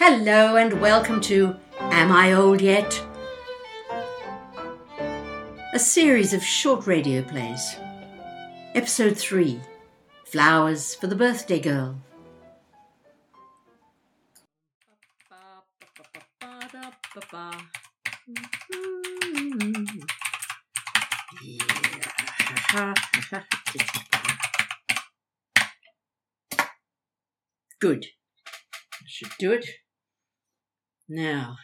Hello and welcome to Am I Old Yet? A series of short radio plays. Episode 3 Flowers for the Birthday Girl. Good. Should do it. Now,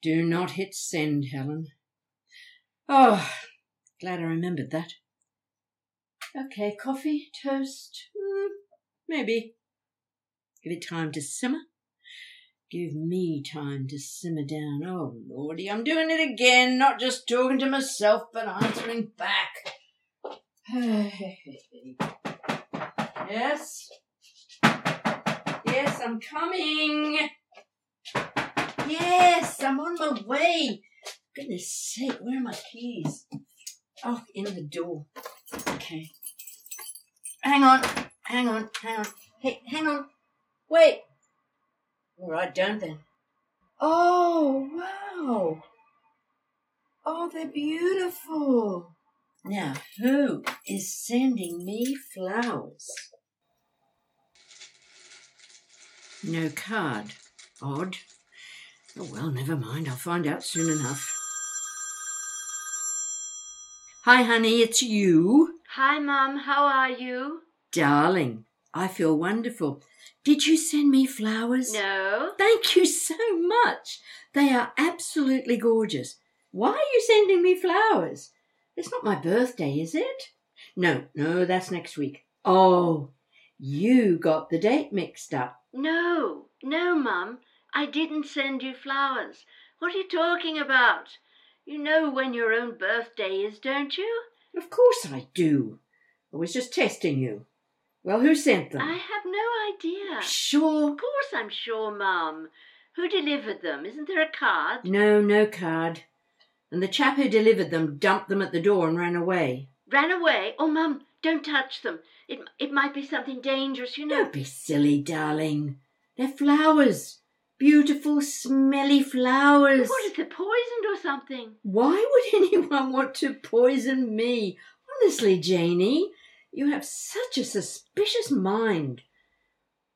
do not hit send, Helen. Oh, glad I remembered that. Okay, coffee, toast, mm, maybe. Give it time to simmer. Give me time to simmer down. Oh, Lordy, I'm doing it again, not just talking to myself, but answering back. yes? Yes, I'm coming. Yes, I'm on my way. Goodness sake, where are my keys? Oh, in the door. Okay. Hang on, hang on, hang on. Hey, hang on. Wait. All right, don't then. Oh, wow. Oh, they're beautiful. Now, who is sending me flowers? No card. Odd. Oh well, never mind. I'll find out soon enough. Hi, honey, it's you. Hi, Mum. How are you? Darling, I feel wonderful. Did you send me flowers? No. Thank you so much. They are absolutely gorgeous. Why are you sending me flowers? It's not my birthday, is it? No, no, that's next week. Oh, you got the date mixed up. No, no, Mum. I didn't send you flowers. What are you talking about? You know when your own birthday is, don't you? Of course I do. I was just testing you. Well, who sent them? I have no idea. Sure. Of course I'm sure, Mum. Who delivered them? Isn't there a card? No, no card. And the chap who delivered them dumped them at the door and ran away. Ran away? Oh, Mum, don't touch them. It, it might be something dangerous, you know. Don't be silly, darling. They're flowers. Beautiful, smelly flowers. What if they're poisoned or something? Why would anyone want to poison me? Honestly, Janie, you have such a suspicious mind.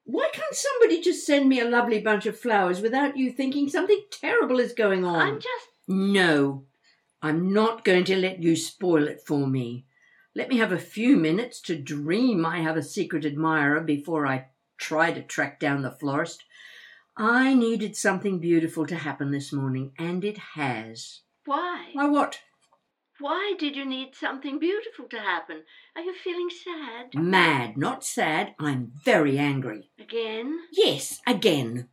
Why can't somebody just send me a lovely bunch of flowers without you thinking something terrible is going on? I'm just. No, I'm not going to let you spoil it for me. Let me have a few minutes to dream I have a secret admirer before I try to track down the florist. I needed something beautiful to happen this morning, and it has. Why? Why, what? Why did you need something beautiful to happen? Are you feeling sad? Mad, not sad. I'm very angry. Again? Yes, again.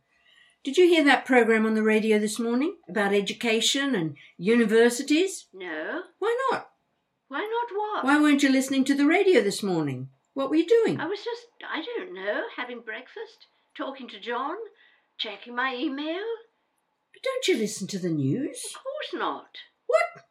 Did you hear that program on the radio this morning about education and universities? No. Why not? Why not what? Why weren't you listening to the radio this morning? What were you doing? I was just, I don't know, having breakfast, talking to John, checking my email. But don't you listen to the news? Of course not. What?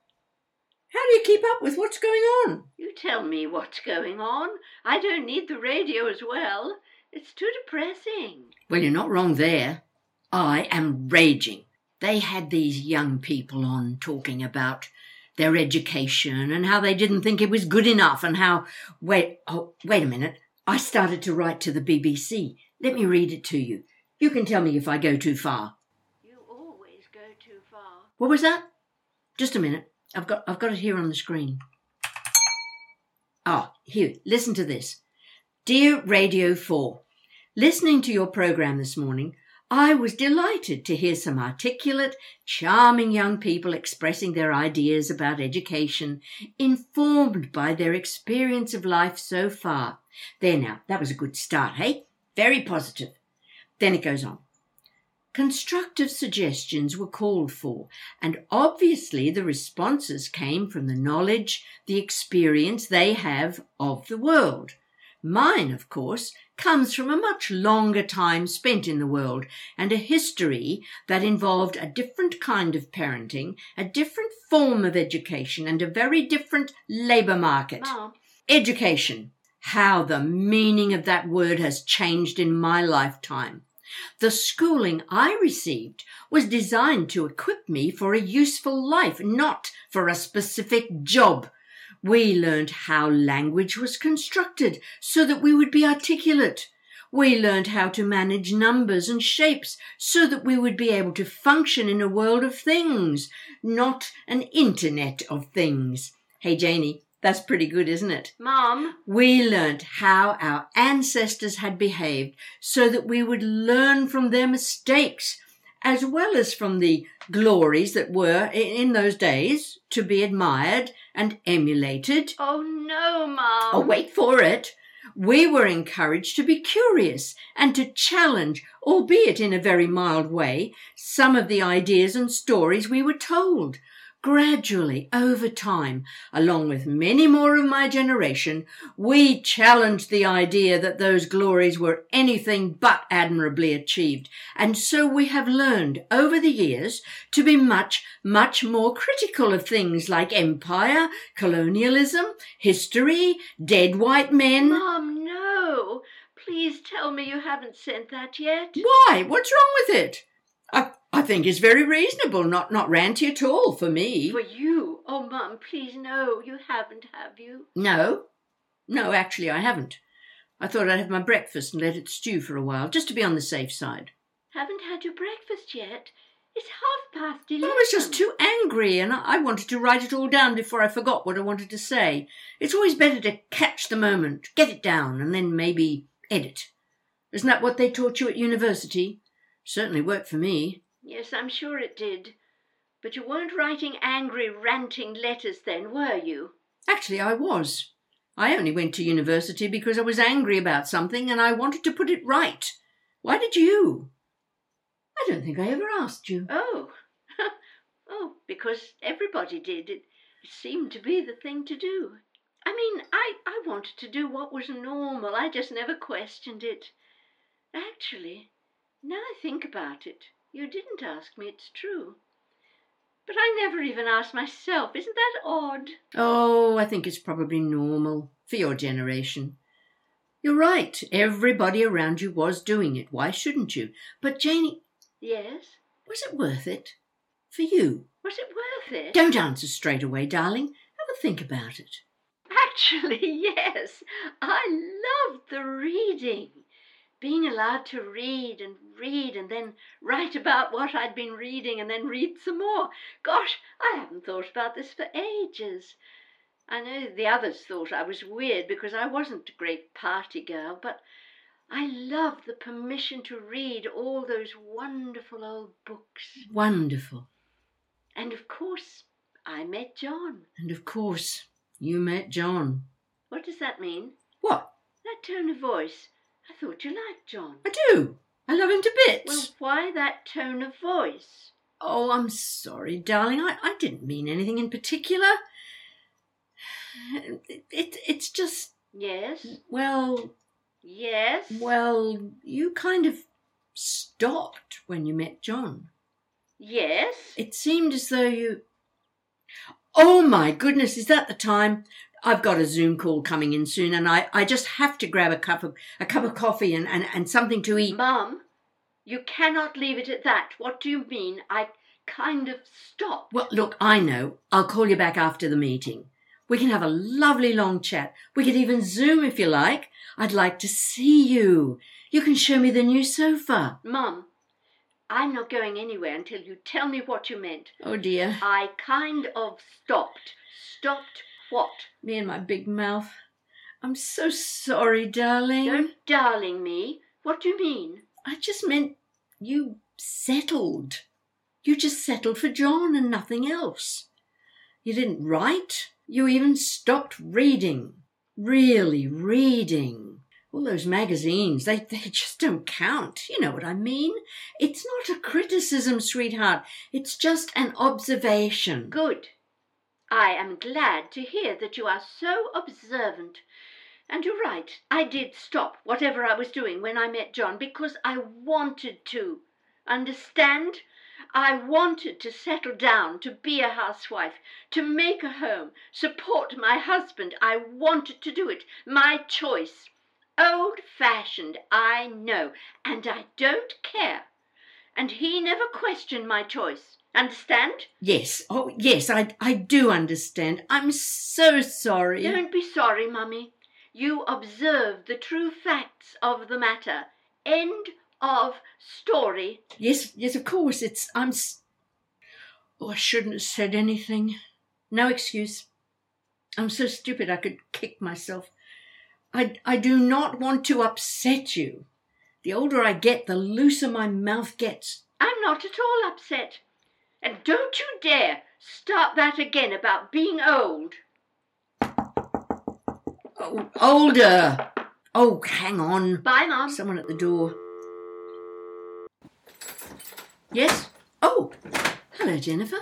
How do you keep up with what's going on? You tell me what's going on. I don't need the radio as well. It's too depressing. Well, you're not wrong there. I am raging. They had these young people on talking about their education and how they didn't think it was good enough and how wait oh wait a minute. I started to write to the BBC. Let me read it to you. You can tell me if I go too far. You always go too far. What was that? Just a minute. I've got I've got it here on the screen. Ah, here, listen to this. Dear Radio 4, listening to your program this morning, I was delighted to hear some articulate, charming young people expressing their ideas about education, informed by their experience of life so far. There now, that was a good start, hey? Very positive. Then it goes on. Constructive suggestions were called for, and obviously the responses came from the knowledge, the experience they have of the world. Mine, of course, comes from a much longer time spent in the world and a history that involved a different kind of parenting, a different form of education, and a very different labour market. Mom, Education. How the meaning of that word has changed in my lifetime. The schooling I received was designed to equip me for a useful life, not for a specific job. We learned how language was constructed so that we would be articulate. We learned how to manage numbers and shapes so that we would be able to function in a world of things, not an internet of things. Hey, Janie, that's pretty good, isn't it? Mom, We learned how our ancestors had behaved so that we would learn from their mistakes as well as from the glories that were in those days to be admired and emulated. oh no, Mom. Oh, wait for it. We were encouraged to be curious and to challenge, albeit in a very mild way, some of the ideas and stories we were told. Gradually, over time, along with many more of my generation, we challenged the idea that those glories were anything but admirably achieved. And so we have learned over the years to be much, much more critical of things like empire, colonialism, history, dead white men. Mom, no. Please tell me you haven't sent that yet. Why? What's wrong with it? I, I think it's very reasonable, not, not ranty at all for me. For you. Oh, Mum, please no, you haven't, have you? No, no, actually, I haven't. I thought I'd have my breakfast and let it stew for a while, just to be on the safe side. Haven't had your breakfast yet? It's half past eleven. I was just too angry, and I wanted to write it all down before I forgot what I wanted to say. It's always better to catch the moment, get it down, and then maybe edit. Isn't that what they taught you at university? Certainly worked for me. Yes, I'm sure it did. But you weren't writing angry, ranting letters then, were you? Actually, I was. I only went to university because I was angry about something and I wanted to put it right. Why did you? I don't think I ever asked you. Oh. oh, because everybody did. It, seemed to be the thing to do. I mean, I, I wanted to do what was normal. I just never questioned it. Actually, now I think about it, you didn't ask me, it's true. But I never even asked myself. Isn't that odd? Oh, I think it's probably normal for your generation. You're right. Everybody around you was doing it. Why shouldn't you? But, Janie, Yes. was it worth it? For you? Was it worth it? Don't answer straight away, darling. Have a think about it. Actually, yes. I loved the reading. Being allowed to read and read and then write about what I'd been reading and then read some more. Gosh, I haven't thought about this for ages. I know the others thought I was weird because I wasn't a great party girl, but I loved the permission to read all those wonderful old books. Wonderful. And of course, I met John. And of course, you met John. What does that mean? What? That tone of voice. I thought you liked John. I do. I love him to bits. Well, why that tone of voice? Oh, I'm sorry, darling. I, I didn't mean anything in particular. It, it, it's just, Yes, well, yes. well, you kind of stopped when you met John. Yes. It seemed as though you. Oh my goodness, is that the time? I've got a Zoom call coming in soon, and I, I just have to grab a cup of a cup of coffee and, and, and something to eat. Mum, you cannot leave it at that. What do you mean? I kind of stopped. Well, look, I know. I'll call you back after the meeting. We can have a lovely long chat. We could even Zoom if you like. I'd like to see you. You can show me the new sofa. Mum, I'm not going anywhere until you tell me what you meant. Oh dear. I kind of stopped. Stopped what? Me and my big mouth. I'm so sorry, darling. Don't darling me. What do you mean? I just meant you settled. You just settled for John and nothing else. You didn't write. You even stopped reading. Really reading. All those magazines, they, they just don't count. You know what I mean? It's not a criticism, sweetheart. It's just an observation. Good. I am glad to hear that you are so observant. And you're right, I did stop whatever I was doing when I met John because I wanted to. Understand? I wanted to settle down, to be a housewife, to make a home, support my husband. I wanted to do it. My choice. old fashioned, I know, and I don't care. And he never questioned my choice. Understand? Yes, oh, yes, I, I do understand. I'm so sorry. Don't be sorry, Mummy. You observed the true facts of the matter. End of story. Yes, yes, of course. It's. I'm. s- Oh, I shouldn't have said anything. No excuse. I'm so stupid I could kick myself. I, I do not want to upset you. The older I get, the looser my mouth gets. I'm not at all upset. And don't you dare start that again about being old. Oh, older. Oh, hang on. Bye, Mum. Someone at the door. Yes? Oh, hello, Jennifer.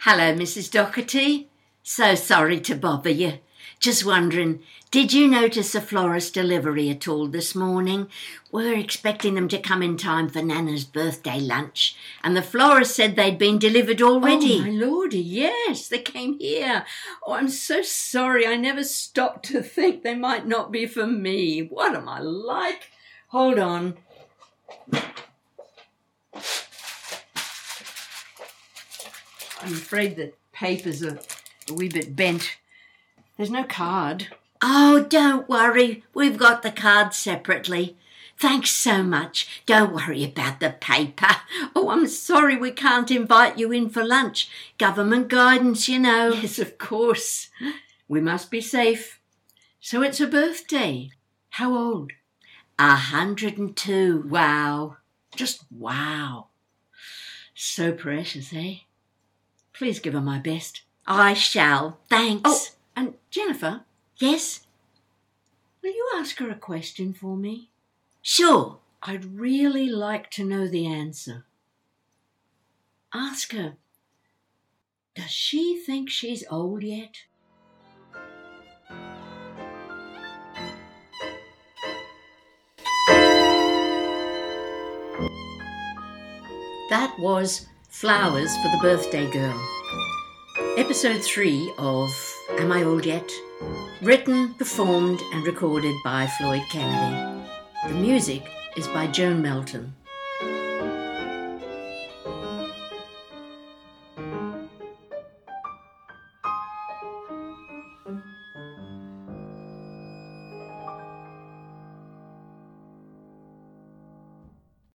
Hello, Mrs. Doherty. So sorry to bother you. Just wondering, did you notice a florist delivery at all this morning? We're expecting them to come in time for Nana's birthday lunch, and the florist said they'd been delivered already. Oh, my lordy, yes, they came here. Oh, I'm so sorry. I never stopped to think they might not be for me. What am I like? Hold on. I'm afraid the papers are a wee bit bent. There's no card. Oh, don't worry. We've got the cards separately. Thanks so much. Don't worry about the paper. Oh, I'm sorry we can't invite you in for lunch. Government guidance, you know. Yes, of course. We must be safe. So it's a birthday. How old? A hundred and two. Wow. Just wow. So precious, eh? Please give her my best. I shall. Thanks. Oh, Jennifer, yes? will you ask her a question for me? Sure. I'd really like to know the answer. Ask her, does she think she's old yet? That was Flowers for the Birthday Girl. Episode 3 of Am I Old Yet? Written, performed, and recorded by Floyd Kennedy. The music is by Joan Melton.